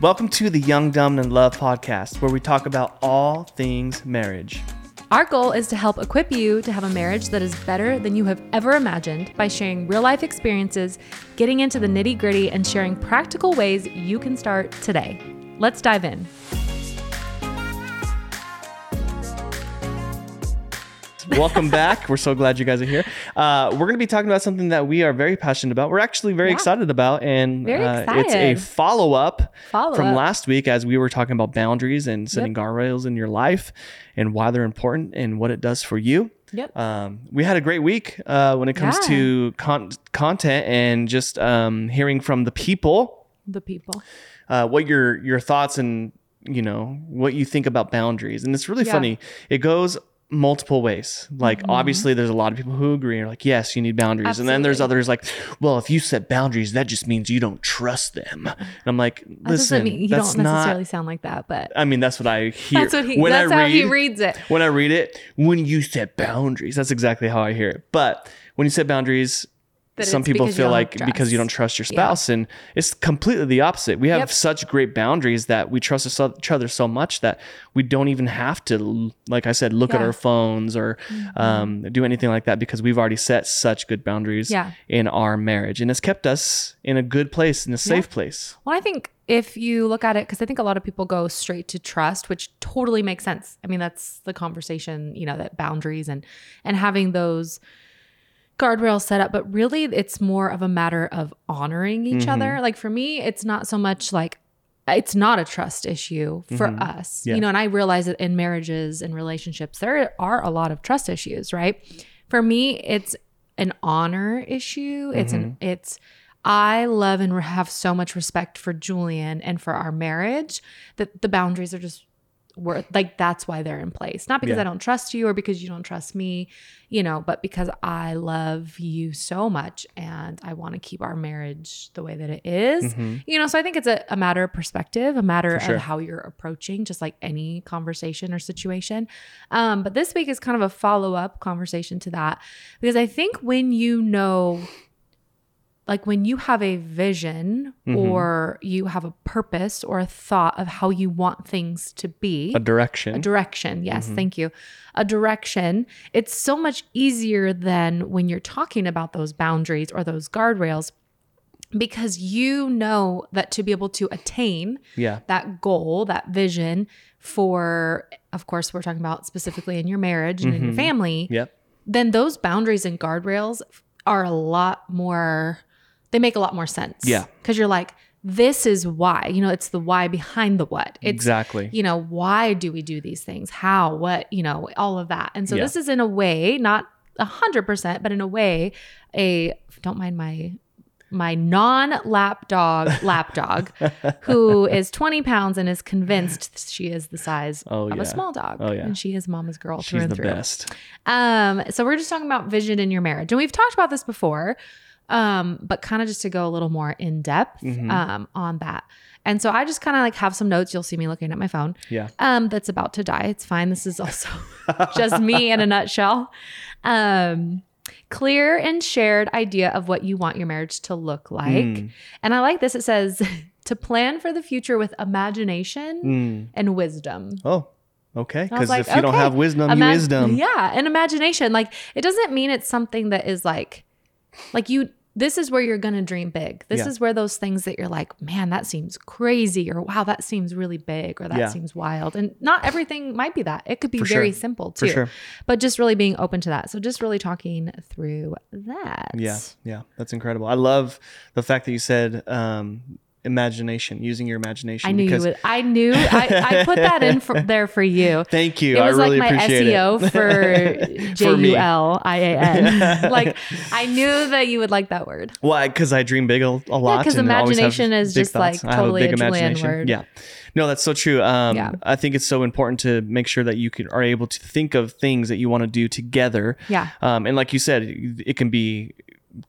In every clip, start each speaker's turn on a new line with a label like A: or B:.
A: Welcome to the Young, Dumb, and Love podcast, where we talk about all things marriage.
B: Our goal is to help equip you to have a marriage that is better than you have ever imagined by sharing real life experiences, getting into the nitty gritty, and sharing practical ways you can start today. Let's dive in.
A: Welcome back. We're so glad you guys are here. Uh, we're going to be talking about something that we are very passionate about. We're actually very
B: Yeah.
A: excited about, and
B: Very
A: uh, it's a follow up from last week as we were talking about boundaries and setting guardrails in your life and why they're important and what it does for you.
B: Yep.
A: Um, we had a great week uh, when it comes
B: Yeah.
A: to con- content and just um, hearing from the people
B: the people.
A: uh, what your your thoughts and you know what you think about boundaries. And it's really
B: Yeah.
A: funny. It goes multiple ways. Like
B: Mm-hmm.
A: obviously, there's a lot of people who agree and are like, yes, you need boundaries. And then there's others like, well, if you set boundaries, that just means you don't trust them. And I'm like,
B: That
A: listen,
B: doesn't mean you
A: that's
B: don't necessarily
A: not.
B: sound like that, but
A: I mean, that's what I hear.
B: that's what he
A: when
B: that's
A: I
B: how
A: read,
B: he reads it.
A: when I read it, when you set boundaries, that's exactly how I hear it. But when you set boundaries,
B: That
A: some people feel like
B: trust.
A: because you don't trust your
B: Yeah.
A: spouse, and it's completely the opposite. We have
B: Yep.
A: such great boundaries that we trust each other so much that we don't even have to, like I said, look at
B: Yeah. Mm-hmm.
A: our phones or um, do anything like that because we've already set such good boundaries
B: Yeah.
A: in our marriage, and it's kept us in a good place, in a safe place.
B: Well, I think if you look at it, because I think a lot of people go straight to trust, which totally makes sense. I mean, that's the conversation, you know, that boundaries and and having those guardrails set up. But really, it's more of a matter of honoring each
A: Mm-hmm.
B: other. Like for me, it's not so much like it's not a trust issue for us,
A: Mm-hmm. Yeah.
B: you know. And I realize that in marriages and relationships, there are a lot of trust issues, right? For me, it's an honor issue. It's an
A: Mm-hmm.
B: it's I love and have so much respect for Julian and for our marriage that the boundaries are just worth like that's why they're in place. Not because
A: Yeah.
B: I don't trust you or because you don't trust me, you know, but because I love you so much and I want to keep our marriage the way that it is.
A: Mhm.
B: You know, so I think it's a, a matter of perspective, a matter
A: sure.
B: of how you're approaching just like any conversation or situation. Um, but this week is kind of a follow up conversation to that because I think when you know, like when you have a vision
A: Mhm.
B: or you have a purpose or a thought of how you want things to be,
A: A direction.
B: a direction. Yes,
A: Mhm.
B: thank you. A direction. It's so much easier than when you're talking about those boundaries or those guardrails because you know that to be able to attain
A: yeah.
B: that goal, that vision for, of course, we're talking about specifically in your marriage and in your
A: Mhm.
B: family,
A: Yep.
B: then those boundaries and guardrails are a lot more, they make a lot more sense.
A: Yeah.
B: Because you're like, this is why, you know, it's the why behind the what. It's,
A: exactly.
B: you know, why do we do these things? How, what, you know, all of that. And so
A: Yeah.
B: this is in a way, not a hundred percent, but in a way, a don't mind my my non-lap dog lap dog who is 20 pounds and is convinced she is the size
A: Oh,
B: of
A: yeah.
B: a small dog.
A: Oh, yeah.
B: And she is mama's girl through
A: She's
B: and
A: the
B: through.
A: best.
B: Um, so we're just talking about vision in your marriage. And we've talked about this before, um, but kind of just to go a little more in depth
A: Mhm.
B: um, on that. And so I just kind of like have some notes. You'll see me looking at my phone.
A: Yeah.
B: Um, that's about to die. It's fine. This is also just me in a nutshell. Um, clear and shared idea of what you want your marriage to look like.
A: Mm.
B: And I like this. It says to plan for the future with imagination
A: Mm.
B: and wisdom.
A: Oh, okay. Because
B: like,
A: if you don't have wisdom, you wisdom.
B: Yeah, and imagination. Like it doesn't mean it's something that is like, like you. This is where you're gonna dream big. This
A: Yeah.
B: is where those things that you're like, man, that seems crazy, or wow, that seems really big, or that
A: Yeah.
B: seems wild. And not everything might be that. It could be
A: For
B: very
A: sure.
B: simple too.
A: sure.
B: But just really being open to that. So just really talking through that.
A: Yeah, yeah, that's incredible. I love the fact that you said um, imagination, using your imagination.
B: I knew you would. I knew. I, I put that in for, there for you.
A: Thank you.
B: It was
A: I really
B: like my
A: appreciate
B: SEO
A: it.
B: for J. U L I A N. Like I knew that you would like that word.
A: Why? Because I dream big a, a lot.
B: 'cause
A: and always have
B: imagination is
A: big
B: just, like,
A: thoughts. I have
B: totally a Julian
A: imagination.
B: word.
A: Yeah. No, that's so true. Um,
B: Yeah.
A: I think it's so important to make sure that you can, are able to think of things that you want to do together.
B: Yeah.
A: Um, and like you said, it can be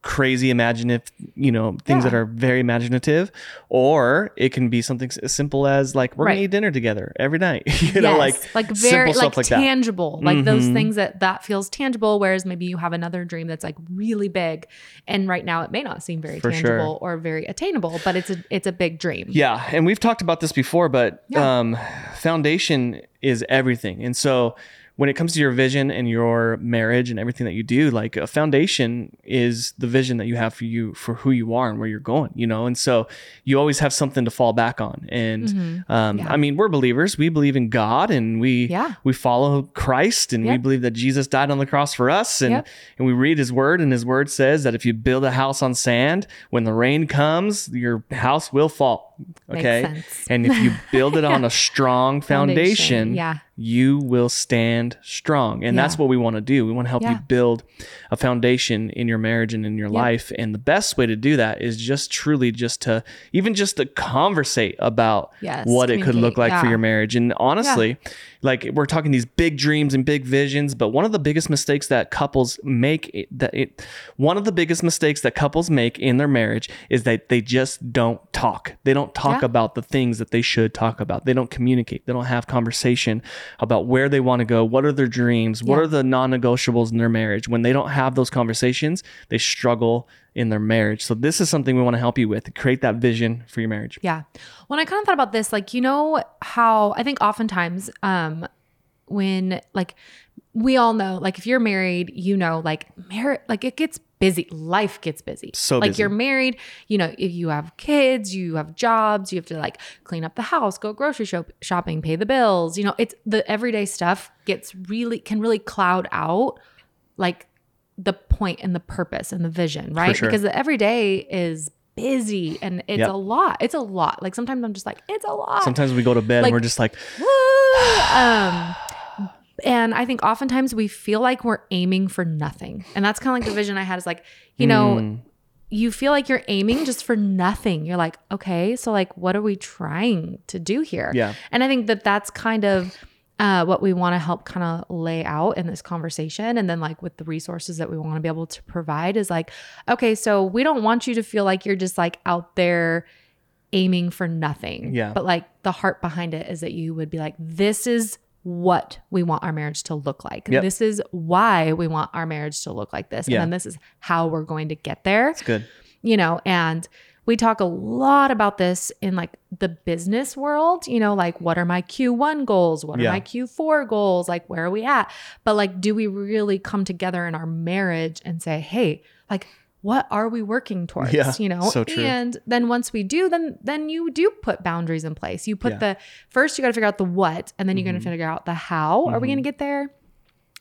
A: crazy imaginative, you know, things that are very imaginative, or it can be something as simple as like we're
B: Right.
A: gonna eat dinner together every night. you know, like
B: like very like,
A: like that.
B: tangible like those
A: Mhm.
B: things that that feels tangible whereas maybe you have another dream that's like really big and right now it may not seem very
A: For sure.
B: tangible or very attainable but it's a it's a big dream
A: Yeah, and we've talked about this before, but
B: Yeah.
A: um, foundation is everything. And so when it comes to your vision and your marriage and everything that you do, like a foundation is the vision that you have for you for who you are and where you're going, you know. And so you always have something to fall back on. And
B: Mhm.
A: um,
B: Yeah.
A: I mean, we're believers. We believe in God, and we
B: Yeah.
A: we follow Christ, and we believe that Jesus died on the cross for us, and
B: Yep.
A: and we read His Word, and His Word says that if you build a house on sand, when the rain comes, your house will fall. Okay, and if you build it on a strong foundation,
B: yeah
A: you will stand strong. And that's what we want to do. We want to help you build a foundation in your marriage and in your
B: Yep.
A: life. And the best way to do that is just truly just to even just to conversate about
B: Yes,
A: what it could look like for your marriage. And honestly, like we're talking these big dreams and big visions, but one of the biggest mistakes that couples make eh, that it one of the biggest mistakes that couples make in their marriage is that they just don't talk. They don't talk
B: Yeah.
A: about the things that they should talk about. They don't communicate. They don't have conversation about where they want to go, what are their dreams, what are the non-negotiables in their marriage. When they don't have those conversations, they struggle in their marriage. So this is something we want to help you with. Create that vision for your marriage.
B: Yeah. When I kind of thought about this, like, you know how I think oftentimes um when like we all know, like if you're married, you know, like marriage like it gets busy. Life gets busy.
A: So
B: like
A: busy.
B: you're married, you know, if you have kids, you have jobs, you have to like clean up the house, go grocery shop- shopping, pay the bills. You know, it's the everyday stuff gets really can really cloud out like the point and the purpose and the vision, right?
A: sure.
B: Because everyday is busy and it's
A: Yep.
B: a lot. It's a lot. Like sometimes I'm just like, it's a lot.
A: Sometimes we go to bed
B: Like-
A: and we're just like,
B: um and I think oftentimes we feel like we're aiming for nothing. And that's kind of like the vision I had is like, you know,
A: mm,
B: you feel like you're aiming just for nothing. You're like, okay, so like, what are we trying to do here?
A: yeah.
B: And I think that that's kind of uh, what we want to help kind of lay out in this conversation. And then, like, with the resources that we want to be able to provide, is like, okay, so we don't want you to feel like you're just like out there aiming for nothing.
A: Yeah.
B: But like, the heart behind it is that you would be like, this is what we want our marriage to look like.
A: Yep.
B: This is why we want our marriage to look like this.
A: Yeah.
B: And then this is how we're going to get there
A: It's good.
B: you know, and we talk a lot about this in like the business world, you know, like what are my Q1 goals? What are
A: Yeah.
B: my Q4 goals? Like where are we at? But like, do we really come together in our marriage and say, hey, like, what are we working towards?
A: Yeah,
B: you know,
A: so
B: and then once we do, then then you do put boundaries in place. You put
A: Yeah.
B: the first you got to figure out the what, and then you're going to figure out the how. Are we going to get there?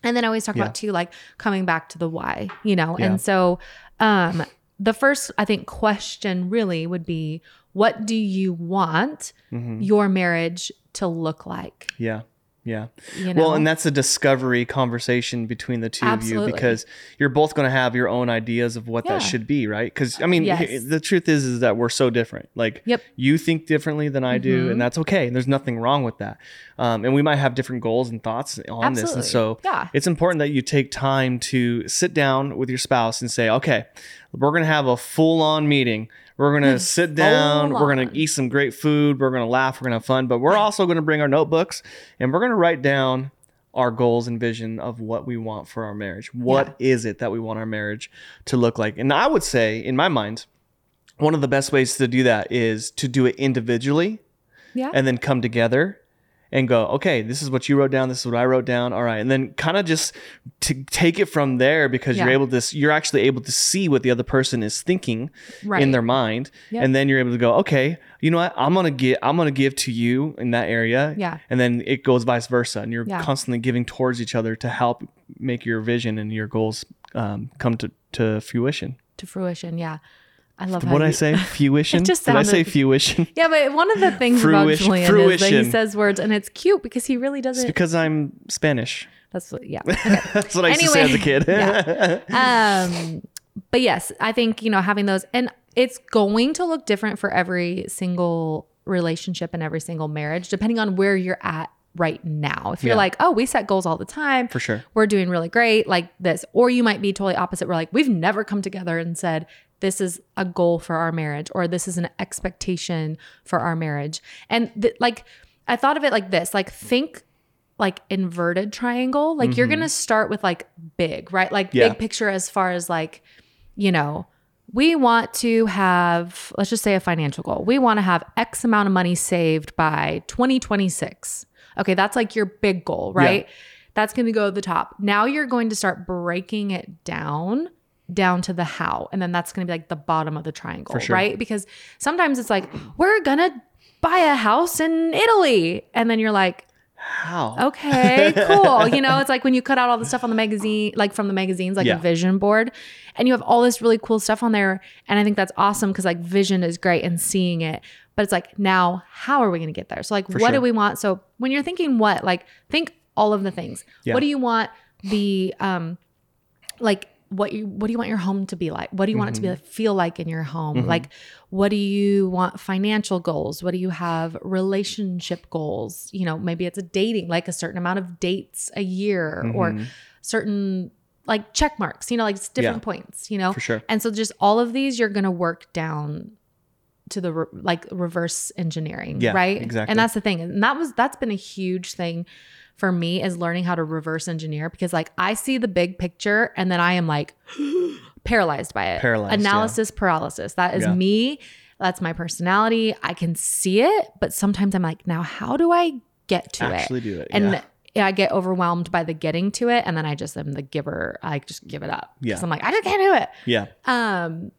B: And then I always talk
A: Yeah.
B: about too, like coming back to the why, you know. And so, um, the first I think question really would be, what do you want
A: hmm
B: your marriage to look like?
A: Yeah. Yeah.
B: You know,
A: Well, and that's a discovery conversation between the two of you because you're both going to have your own ideas of what
B: Yeah.
A: that should be, right? Because I mean,
B: Yes.
A: the truth is, is that we're so different. Like,
B: Yep.
A: you think differently than I do,
B: Mhm.
A: and that's okay. And There's nothing wrong with that. Um, and we might have different goals and thoughts on this, and so
B: yeah,
A: it's important that you take time to sit down with your spouse and say, okay, we're going to have a full on meeting. We're going to sit down. We're going to eat some great food. We're going to laugh. We're going to have fun. But we're also going to bring our notebooks and we're going to write down our goals and vision of what we want for our marriage. What is it that we want our marriage to look like? And I would say, in my mind, one of the best ways to do that is to do it individually
B: yeah,
A: and then come together and go, okay, this is what you wrote down, this is what I wrote down. All right. And then kind of just to take it from there because you're able to you're actually able to see what the other person is thinking
B: right.
A: in their mind.
B: Yep.
A: And then you're able to go, okay, you know what? I'm gonna get I'm gonna give to you in that area.
B: yeah,
A: And then it goes vice versa. And you're
B: Yeah.
A: constantly giving towards each other to help make your vision and your goals um, come to, to fruition.
B: to fruition. Yeah, I love
A: What I say? Fruition?
B: just
A: Did I say
B: sounded-
A: fruition?
B: Yeah, but one of the things about
A: Fruition-
B: Julian is that he says words, and it's cute because he really doesn't.
A: It's because I'm Spanish.
B: That's what, yeah. Okay.
A: That's what I used to say as a
B: Anyway,
A: kid.
B: um but yes i think you know having those and it's going to look different for every single relationship and every single marriage depending on where you're at right now. If you're
A: Yeah.
B: like, oh, we set goals all the time,
A: For sure.
B: we're doing really great, like this. Or you might be totally opposite. We're like, we've never come together and said, this is a goal for our marriage, or this is an expectation for our marriage. And th- like, I thought of it like this like, think like inverted triangle. Like, you're going to start with like big, right? Like,
A: Mm-hmm. Yeah.
B: big picture as far as like, you know, we want to have, let's just say a financial goal. We want to have X amount of money saved by 2026. Okay, that's like your big goal, right? That's going to go to the top. Now you're going to start breaking it down down to the how. And then that's going to be like the bottom of the triangle,
A: sure.
B: right? Because sometimes it's like, we're going to buy a house in Italy. And then you're like,
A: How?
B: okay, cool. You know, it's like when you cut out all the stuff on the magazine, like from the magazines, like
A: Yeah.
B: a vision board, and you have all this really cool stuff on there. And I think that's awesome because like vision is great and seeing it. But it's like, now how are we going to get there? So, like, what
A: sure.
B: do we want? So, when you're thinking what, like, think all of the things.
A: Yeah.
B: What do you want the, um, like, what you what do you want your home to be like? What do you want it to be
A: Mm-hmm.
B: like, feel like in your home? Like what do you want financial goals? What do you have relationship goals? You know, maybe it's a dating, like a certain amount of dates a year or
A: Mhm.
B: certain like check marks, you know, like it's different
A: Yeah.
B: points, you know?
A: For sure.
B: And so just all of these you're going to work down to the re- like reverse engineering,
A: Yeah,
B: right?
A: exactly.
B: And that's the thing. And that was that's been a huge thing for me is learning how to reverse engineer because like I see the big picture and then I am like paralyzed by it.
A: Paralyzed, yeah.
B: Analysis paralysis. That is
A: Yeah.
B: me. That's my personality. I can see it, but sometimes I'm like, now how do I get to it?
A: Actually do it.
B: and
A: yeah.
B: yeah, I get overwhelmed by the getting to it, and then I just am the giver. I just give it up
A: Yeah.
B: I'm like, I just can't do it.
A: yeah.
B: Um,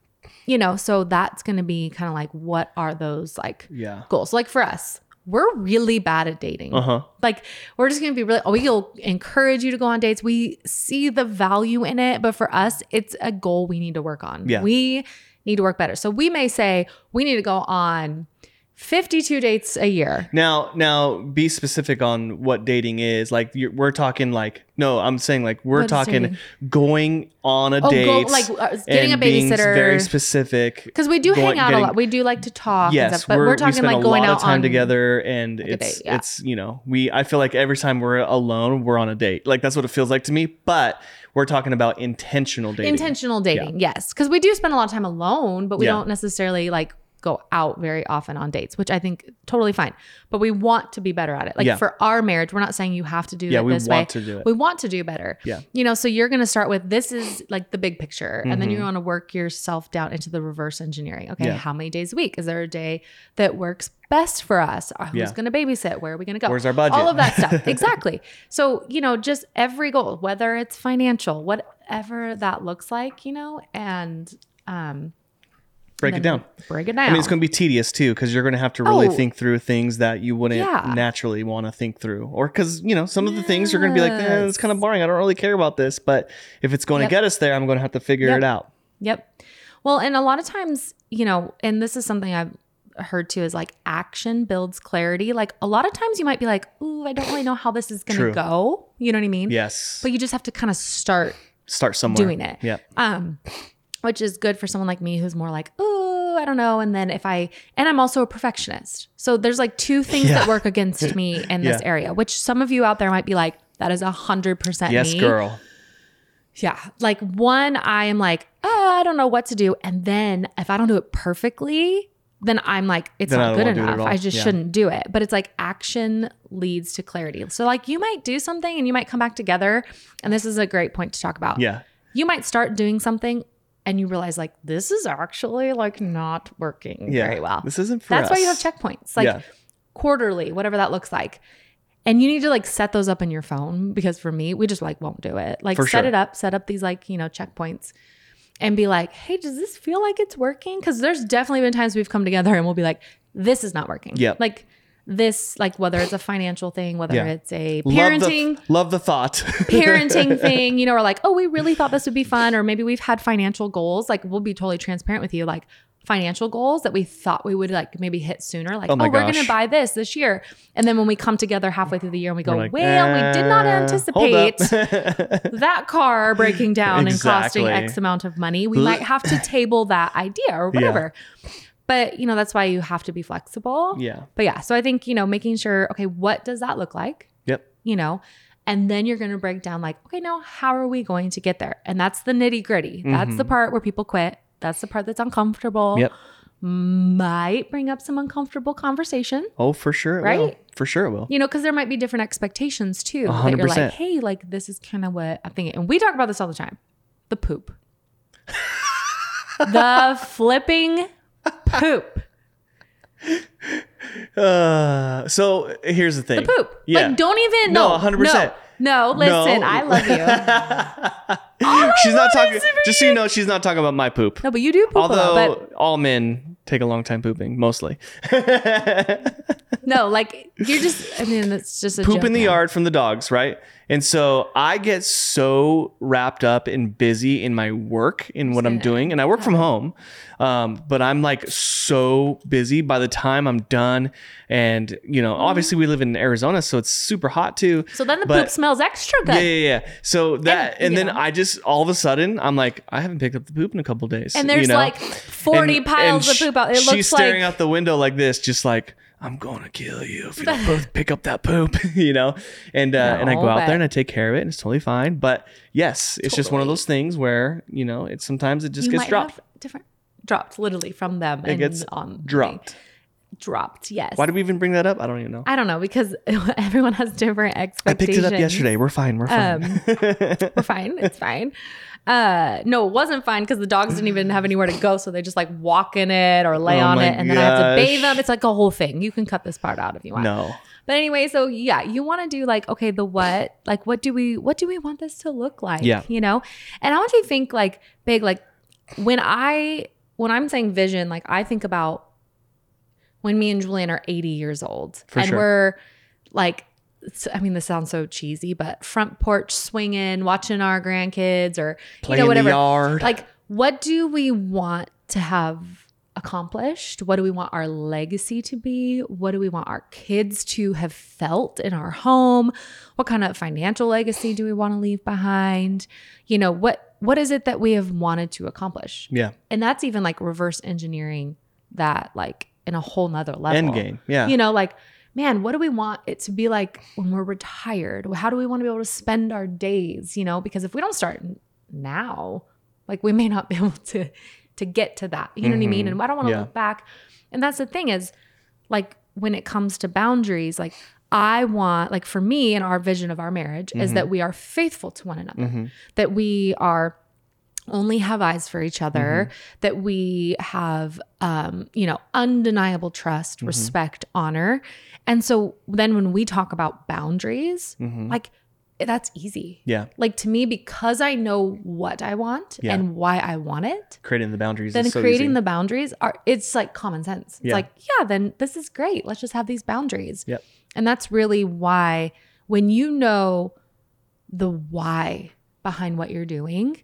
B: you know, so that's going to be kind of like, what are those like
A: Yeah.
B: goals? Like for us, we're really bad at dating.
A: Uh huh.
B: Like we're just going to be really. We'll encourage you to go on dates. We see the value in it, but for us, it's a goal we need to work on.
A: Yeah.
B: We need to work better. So we may say we need to go on 52 dates a year.
A: Now, now, be specific on what dating is. Like, you're, we're talking like no, I'm saying like we're
B: What
A: talking going on a
B: Oh,
A: date,
B: go, like uh, getting a babysitter.
A: very specific.
B: Because we do
A: going-
B: hang out
A: getting-
B: a lot. We do like to talk. and
A: Yes,
B: stuff, but we're,
A: we
B: talking
A: spend
B: like going out
A: time together, and
B: a
A: it's
B: date, yeah.
A: it's you know we. I feel like every time we're alone, we're on a date. Like that's what it feels like to me. But we're talking about intentional dating.
B: Intentional dating, yes. Because we do spend a lot of time alone, but we
A: Yeah.
B: don't necessarily like go out very often on dates, which I think totally fine. But we want to be better at it. Like
A: Yeah.
B: for our marriage, we're not saying you have to do
A: Yeah,
B: it
A: we
B: this
A: want
B: way.
A: to do it.
B: We want to do better.
A: Yeah.
B: You know, so you're going to start with this is like the big picture, and then
A: Mhm.
B: you're going to work yourself down into the reverse engineering. Okay,
A: Yeah.
B: how many days a week? Is there a day that works best for us? Uh, Who's
A: Yeah.
B: going to babysit? Where are we going to go?
A: Where's our budget?
B: All of that stuff. exactly. So, you know, just every goal, whether it's financial, whatever that looks like, you know, and um
A: Break it down.
B: Break it down.
A: I mean, it's going to be tedious too because you're going to have to really
B: Oh.
A: think through things that you wouldn't
B: Yeah.
A: naturally want to think through, or because you know some of the things you're going to be like, eh, it's kind of boring. I don't really care about this, but if it's going
B: Yep.
A: to get us there, I'm going to have to figure
B: Yep.
A: it out.
B: Yep. Well, and a lot of times, you know, and this is something I've heard too is like action builds clarity. Like a lot of times you might be like, ooh, I don't really know how this is going to go. You know what I mean?
A: Yes,
B: But you just have to kind of start
A: start somewhere.
B: doing it.
A: Yeah,
B: um which is good for someone like me who's more like oh i don't know. And then if i and i'm also a perfectionist. So there's like two things
A: Yeah.
B: that work against me in this area which some of you out there might be like that is a hundred percent
A: yes,
B: me.
A: girl.
B: yeah. Like one i am like oh i don't know what to do. And then if i don't do it perfectly then i'm like it's
A: Then
B: not good
A: wanna do it at
B: enough. I just
A: Yeah.
B: shouldn't do it. But it's like action leads to clarity. So like you might do something and you might come back together. And this is a great point to talk about.
A: Yeah,
B: you might start doing something and you realize like this is actually like not working
A: yeah.
B: very well.
A: This isn't for
B: That's
A: us.
B: why you have checkpoints, like
A: Yeah.
B: quarterly, whatever that looks like. And you need to like set those up in your phone because for me, we just like won't do it. Like
A: For
B: set
A: sure.
B: it up, set up these like, you know, checkpoints and be like, hey, does this feel like it's working? Because there's definitely been times we've come together and we'll be like, this is not working.
A: Yep.
B: Like this, like whether it's a financial thing, whether
A: Yeah.
B: it's a
A: Love
B: parenting
A: the, love the thought.
B: parenting thing, you know, or like, oh, we really thought this would be fun, or maybe we've had financial goals. Like, we'll be totally transparent with you, like financial goals that we thought we would like maybe hit sooner. Like,
A: Oh
B: oh, we're gonna buy this this year, and then when we come together halfway through the year and we go,
A: like,
B: well, we did not
A: "Eh,
B: anticipate that car breaking down and costing X amount of money. We might have to table that idea or whatever. But, you know, that's why you have to be flexible.
A: Yeah.
B: But yeah, so I think, you know, making sure, okay, what does that look like?
A: Yep.
B: You know, and then you're going to break down, like, okay, now how are we going to get there? And that's the nitty gritty. That's the part where people quit. That's the part that's uncomfortable.
A: Mm-hmm. Yep.
B: Might bring up some uncomfortable conversation,
A: Oh, for sure. It will.
B: Right?
A: For sure it will.
B: you know, because there might be different expectations too.
A: A
B: That
A: hundred
B: you're like, hey, like, this is kind of what I'm thinking. And we talk about this all the time the poop. the flipping poop.
A: Uh, so here's the thing.
B: The poop.
A: Yeah.
B: Like, don't even.
A: No,
B: No,
A: 100%.
B: No, no listen,
A: No.
B: I love you.
A: she's not talking. Just so you know, she's not talking about my poop.
B: No, but you do poop
A: Although
B: lot. But
A: all men take a long time pooping, mostly.
B: no, like you're just. I mean, it's just a
A: Poop in the yard from the dogs, right? And so I get so wrapped up and busy in my work, in what I'm doing, and I work from home. Um, but I'm like so busy by the time I'm done. And, you know, obviously we live in Arizona, so it's super hot too.
B: So then the
A: But-
B: poop smells extra good.
A: Yeah, yeah, yeah. So that, and,
B: you
A: then
B: know.
A: I just all of a sudden I'm like, I haven't picked up the poop in a couple days.
B: And there's
A: you know?
B: like 40
A: And-
B: piles
A: and
B: of poop out. It
A: she's staring
B: like
A: out the window like this, just like I'm gonna kill you if you don't both pick up that poop, you know. And uh, and I go out
B: but-
A: there and I take care of it, and it's totally fine. But yes, it's just one of those things where you know it sometimes it just
B: you
A: gets
B: might
A: dropped.
B: different dropped literally from them.
A: It
B: and
A: gets
B: on
A: dropped.
B: Dropped. Yes.
A: Why did we even bring that up? I don't even know.
B: I don't know because everyone has different expectations.
A: I picked it up yesterday. We're fine. We're fine.
B: Um, We're fine. It's fine. Uh, no, it wasn't fine because the dogs didn't even have anywhere to go, so they just like walk in it or lay
A: Oh
B: on it, and then I have to bathe them. It's like a whole thing. You can cut this part out if you want.
A: no.
B: But anyway, so yeah, you want to do like, okay, the what? Like, what do we, what do we want this to look like?
A: Yeah.
B: You know? And I want you to think like big, like when I, when I'm saying vision, like I think about when me and Julian are 80 years old
A: For
B: and
A: sure.
B: we're like, I mean, this sounds so cheesy, but front porch swinging, watching our grandkids or, you know, whatever.
A: yard.
B: Like, what do we want to have accomplished? What do we want our legacy to be? What do we want our kids to have felt in our home? What kind of financial legacy do we want to leave behind? You know, what what is it that we have wanted to accomplish?
A: yeah.
B: And that's even like reverse engineering that like in a whole nother level.
A: End game. Yeah.
B: You know, like, man, what do we want it to be like when we're retired? How do we want to be able to spend our days? You know, because if we don't start now, like we may not be able to to get to that. You know what I mean? Mm-hmm. And I don't want to
A: Yeah.
B: look back. And that's the thing is, like when it comes to boundaries, like I want, like for me and our vision of our marriage is mm-hmm. that we are faithful to one another, mm-hmm. that we are only have eyes for each other, mm-hmm. that we have, um, you know, undeniable trust, mm-hmm. respect, honor. And so then when we talk about boundaries, mm-hmm. like that's easy.
A: yeah.
B: Like to me, because I know what I want
A: Yeah.
B: and why I want it,
A: Creating the boundaries.
B: then
A: is so
B: creating
A: easy.
B: the boundaries are it's like common sense. It's
A: Yeah.
B: like, yeah, then this is great. Let's just have these boundaries.
A: Yep.
B: And that's really why when you know the why behind what you're doing,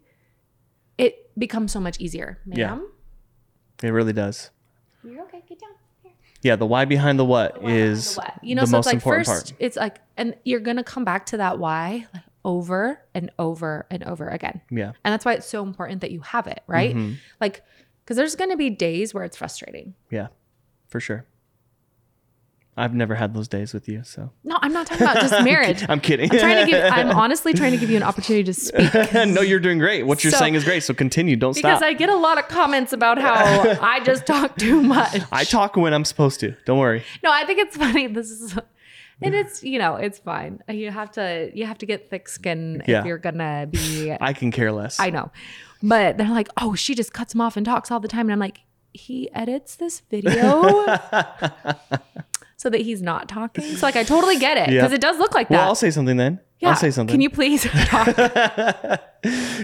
B: it becomes so much easier. ma'am. Yeah.
A: It really does.
B: you're okay. Get down. Here.
A: Yeah. The why behind the what
B: Why
A: is
B: behind the what? you know
A: the
B: so
A: most
B: it's like
A: important
B: first
A: part.
B: it's like and you're gonna come back to that why like over and over and over again
A: Yeah.
B: and that's why it's so important that you have it right
A: Mhm.
B: like because there's gonna be days where it's frustrating
A: Yeah. For sure. I've never had those days with you, so
B: no i'm not talking about just marriage
A: I'm kidding.
B: i'm trying to give i'm honestly trying to give you an opportunity to speak
A: no, you're doing great. What you're
B: So-
A: saying is great. So continue. Don't
B: because
A: stop.
B: i get a lot of comments about how i just talk too much
A: I talk when I'm supposed to. Don't worry.
B: no i think it's funny this is and it's you know it's fine you have to you have to get thick skin
A: Yeah.
B: if you're gonna be
A: I can care less.
B: I know. But they're like, oh, she just cuts him off and talks all the time. And I'm like, he edits this video so that he's not talking. So like I totally get it.
A: Yeah.
B: Because it does look like that. well.
A: I'll say something then.
B: Yeah.
A: I'll say something.
B: Can you please talk?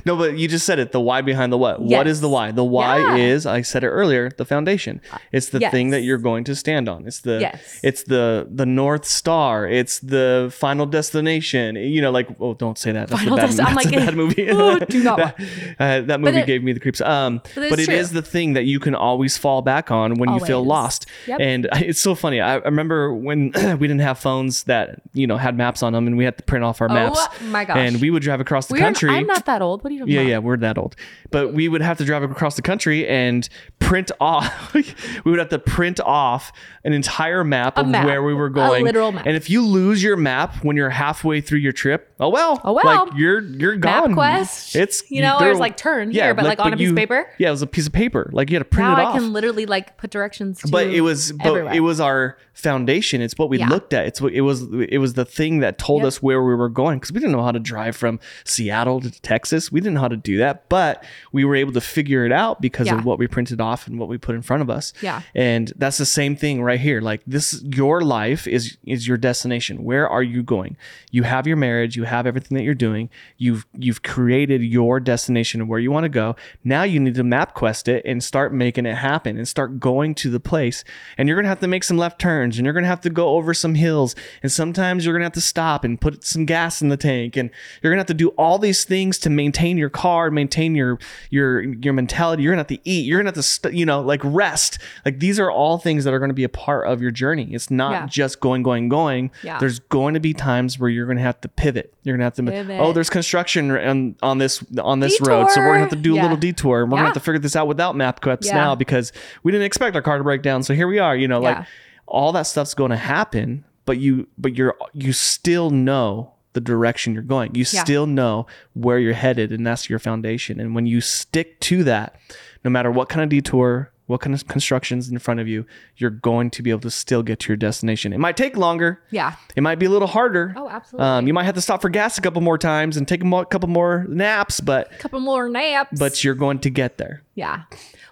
A: no, but you just said it. The why behind the what. What
B: Yes.
A: is the why? The why
B: Yeah.
A: is, I said it earlier, the foundation. It's the thing that you're going to stand on. It's the
B: Yes.
A: it's the the North Star. It's the final destination. You know, like oh don't say that. That's
B: Final
A: a bad,
B: Dest- I'm
A: that's
B: like,
A: a bad movie.
B: oh, do not watch.
A: uh, that movie
B: it-
A: gave me the creeps. Um
B: it's
A: but it
B: true.
A: is the thing that you can always fall back on when you feel lost.
B: Yep.
A: And it's so funny. I, I remember when we didn't have phones that, you know, had maps on them and we had to print off our oh maps.
B: Oh my gosh.
A: And we would drive across the
B: We're-
A: country.
B: I'm not that old. What are you
A: Yeah,
B: about?
A: yeah, we're that old. But we would have to drive across the country and print off we would have to print off an entire map of
B: map.
A: where we were
B: A
A: going
B: literal map.
A: and if you lose your map when you're halfway through your trip oh well
B: Oh, well.
A: like you're you're gone
B: MapQuest.
A: it's
B: You know,
A: there-
B: there's like turn here, but like on a piece of paper.
A: yeah it was a piece of paper like you had to print
B: now
A: it
B: I
A: off
B: can literally like put directions to
A: but it was but
B: everywhere.
A: it was our foundation. It's what we
B: Yeah.
A: looked at. It's what it was it was the thing that told
B: Yep.
A: us where we were going because we didn't know how to drive from seattle to texas. We didn't know how to do that but we were able to figure it out because
B: Yeah.
A: of what we printed off and what we put in front of us.
B: Yeah.
A: and that's the same thing right here. Like this your life is is your destination. Where are you going? You have your marriage. You have everything that you're doing. You've you've created your destination of where you want to go. Now you need to MapQuest it and start making it happen and start going to the place. And you're gonna have to make some left turns and you're gonna have to go over some hills and sometimes you're gonna have to stop and put some gas in the tank and you're gonna have to do all these things to maintain your car maintain your your your mentality you're gonna have to eat you're gonna have to st- you know like rest like these are all things that are gonna be a part of your journey it's not
B: Yeah.
A: just going going going
B: Yeah.
A: there's going to be times where you're gonna have to pivot you're gonna have to
B: Pivot.
A: oh there's construction on, on this on this road so we're gonna have to do a little detour and we're gonna have to figure this out without map
B: Yeah.
A: now because we didn't expect our car to break down so here we are you know like
B: Yeah.
A: All that stuff's going to happen but you but you're you still know the direction you're going you
B: Yeah.
A: still know where you're headed and that's your foundation and when you stick to that no matter what kind of detour what kind of constructions in front of you you're going to be able to still get to your destination it might take longer
B: yeah.
A: it might be a little harder
B: Oh, absolutely.
A: um, you might have to stop for gas a couple more times and take a mo- couple more naps but a
B: couple more naps.
A: but you're going to get there
B: Yeah.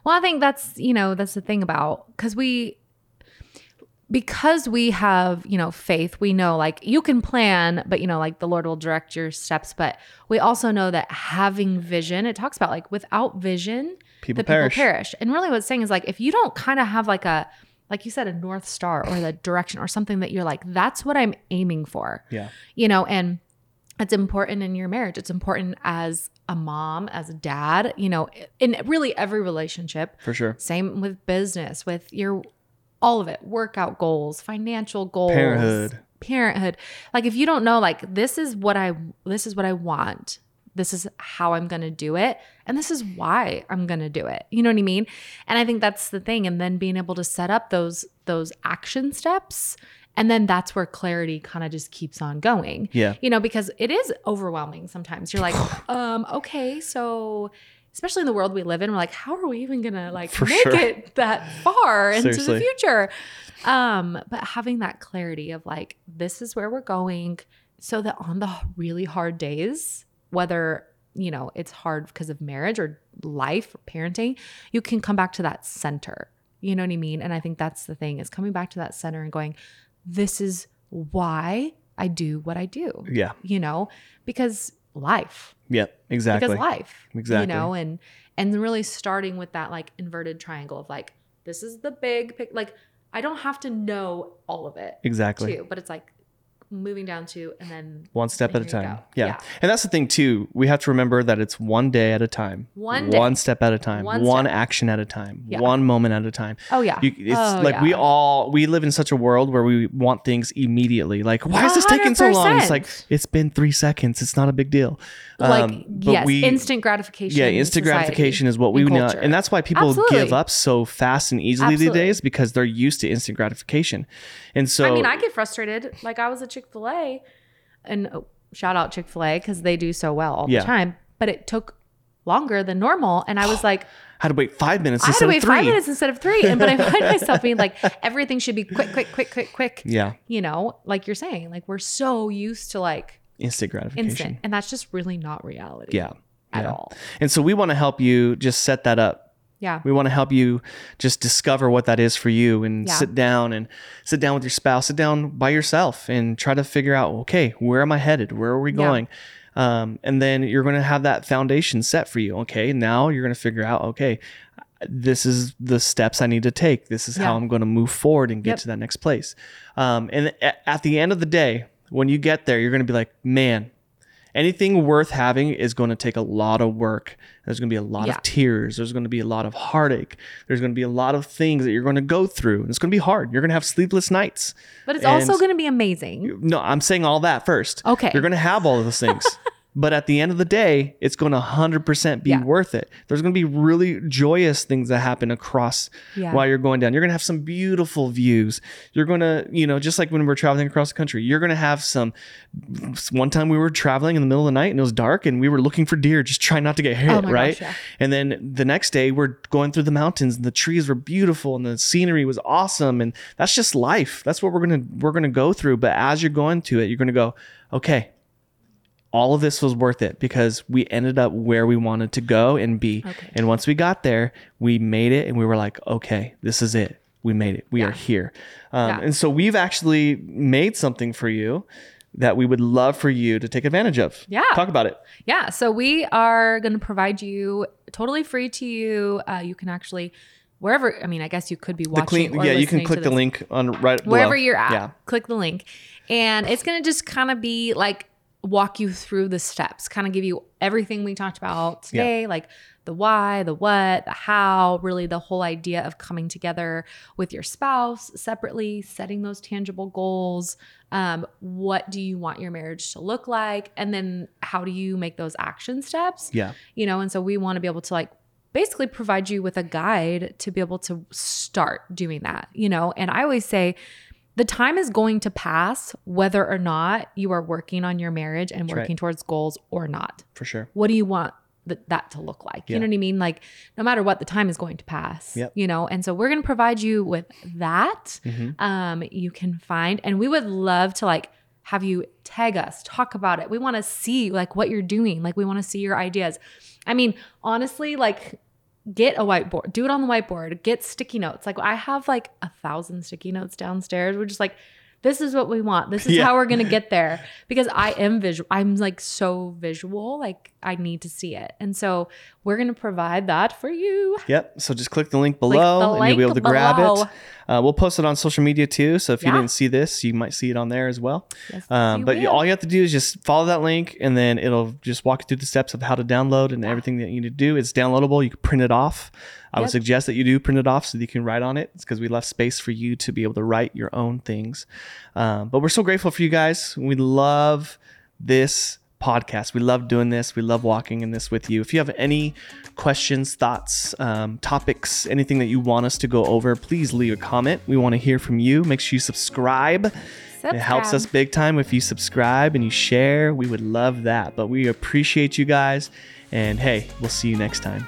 B: Well, I think that's, you know, that's the thing about because we, because we have, you know, faith, we know like you can plan, but, you know, like the Lord will direct your steps. But we also know that having vision, it talks about like without vision,
A: People
B: the
A: perish.
B: people perish. And really what it's saying is like if you don't kind of have like a, like you said, a North Star or the direction or something that you're like, that's what I'm aiming for
A: yeah
B: you know, and it's important in your marriage. It's important as a mom, as a dad, you know, in really every relationship.
A: for sure
B: Same with business, with your all of it, workout goals, financial goals,
A: Parenthood.
B: Parenthood. Like if you don't know like this is what I this is what I want. This is how I'm going to do it and this is why I'm going to do it. You know what I mean? And I think that's the thing and then being able to set up those those action steps and then that's where clarity kind of just keeps on going
A: yeah
B: you know because it is overwhelming sometimes you're like um okay so especially in the world we live in we're like how are we even gonna like
A: For
B: make
A: sure.
B: it that far into
A: Seriously.
B: the future? Um but having that clarity of like this is where we're going so that on the really hard days whether you know it's hard because of marriage or life or parenting you can come back to that center. You know what i mean? And i think that's the thing is coming back to that center and going this is why i do what i do
A: yeah.
B: you know? Because life.
A: Yeah exactly.
B: Because life
A: Exactly.
B: you know and and really starting with that like inverted triangle of like this is the big pic like i don't have to know all of it
A: exactly.
B: too but it's like moving down to and then
A: one step at a time. Yeah.
B: Yeah.
A: And that's the thing too. We have to remember that it's one day at a time.
B: One day.
A: One step at a time.
B: One
A: One, action at a time.
B: Yeah.
A: One moment at a time.
B: oh yeah
A: You, it's
B: Oh,
A: like we all we live in such a world where we want things immediately. Like, why is this taking so long? It's like it's been three seconds. It's not a big deal.
B: like
A: Um, but
B: yes
A: we-
B: instant gratification
A: Yeah, instant gratification is what we
B: and
A: know,
B: culture.
A: and that's why people
B: Absolutely.
A: give up so fast and easily
B: Absolutely.
A: these days because they're used to instant gratification. And so,
B: I mean, I get frustrated. Like I was a Chick Chick fil A, and oh, shout out Chick Fil A because they do so well all
A: Yeah.
B: the time. But it took longer than normal, and I was like, I
A: had to wait five minutes
B: I had to wait five minutes instead of three. And but I find myself being like, everything should be quick, quick, quick, quick, quick.
A: Yeah,
B: You know, like you're saying, like we're so used to like
A: instant gratification.
B: instant, and that's just really not reality.
A: Yeah,
B: at
A: yeah.
B: all.
A: And so we want to help you just set that up.
B: Yeah,
A: We want to help you just discover what that is for you and
B: Yeah.
A: sit down and sit down with your spouse, sit down by yourself and try to figure out, okay, where am I headed? Where are we
B: Yeah.
A: going? Um, and then you're going to have that foundation set for you. Okay. Now you're going to figure out, okay, this is the steps I need to take. This is how I'm going to move forward and get
B: Yep.
A: to that next place. Um, and at the end of the day, when you get there, you're going to be like, man, anything worth having is going to take a lot of work. There's going to be a lot
B: Yeah.
A: of tears. There's going to be a lot of heartache. There's going to be a lot of things that you're going to go through. And it's going to be hard. You're going to have sleepless nights.
B: but it's also going to be amazing.
A: No, I'm saying all that first.
B: Okay.
A: You're going to have all of those things. But at the end of the day, it's going to 100% be
B: Yeah.
A: worth it. There's going to be really joyous things that happen across
B: Yeah.
A: while you're going down. You're going to have some beautiful views. You're going to, you know, just like when we're traveling across the country, you're going to have some. One time we were traveling in the middle of the night and it was dark and we were looking for deer, just trying not to get hit,
B: Oh my gosh,
A: right?
B: yeah.
A: And then the next day we're going through the mountains and the trees were beautiful and the scenery was awesome and that's just life. That's what we're going to we're going to go through, but as you're going to it, you're going to go, "Okay, all of this was worth it because we ended up where we wanted to go and be.
B: Okay.
A: And once we got there, we made it and we were like, okay, this is it. We made it. We
B: Yeah.
A: are here. Um,
B: Yeah.
A: And so we've actually made something for you that we would love for you to take advantage of.
B: Yeah.
A: Talk about it.
B: Yeah. So we are going to provide you totally free to you. Uh, you can actually, wherever, I mean, I guess you could be watching.
A: clean, yeah, you can click the link on right
B: wherever
A: below.
B: you're at.
A: Yeah.
B: Click the link. And it's going to just kind of be like walk you through the steps, kind of give you everything we talked about today, like the why, the what, the how, really the whole idea of coming together with your spouse separately, setting those tangible goals. Um, what do you want your marriage to look like? And then how do you make those action steps?
A: Yeah.
B: you know and so we want to be able to like basically provide you with a guide to be able to start doing that you know and i always say the time is going to pass whether or not you are working on your marriage and
A: That's right.
B: working towards goals or not.
A: For sure.
B: what do you want th- that to look like? You know what i mean? Like no matter what the time is going to pass
A: Yep.
B: you know? And so we're going to provide you with that.
A: Mhm.
B: um you can find and we would love to like have you tag us talk about it. We want to see like what you're doing. Like we want to see your ideas. I mean honestly like get a whiteboard do it on the whiteboard get sticky notes. Like i have like a thousand sticky notes downstairs. We're just like this is what we want this is
A: Yeah.
B: how we're gonna get there because i am visual i'm like so visual like i need to see it and so we're gonna provide that for you
A: Yep. So just click the link below
B: the
A: and you'll be able
B: link
A: to grab it. Uh, we'll post it on social media too. So if you didn't see this, you might see it on there as well.
B: Yes,
A: Um, but you- all you have to do is just follow that link and then it'll just walk you through the steps of how to download and everything that you need to do. It's downloadable. You can print it off. I would suggest that you do print it off so that you can write on it. It's because we left space for you to be able to write your own things. Um, but we're so grateful for you guys. We love this podcast. We love doing this. We love walking in this with you. If you have any questions, thoughts, um, topics, anything that you want us to go over, please leave a comment. We want to hear from you. Make sure you subscribe. subscribe. It helps us big time if you subscribe and you share. We would love that. But we appreciate you guys. And hey, we'll see you next time.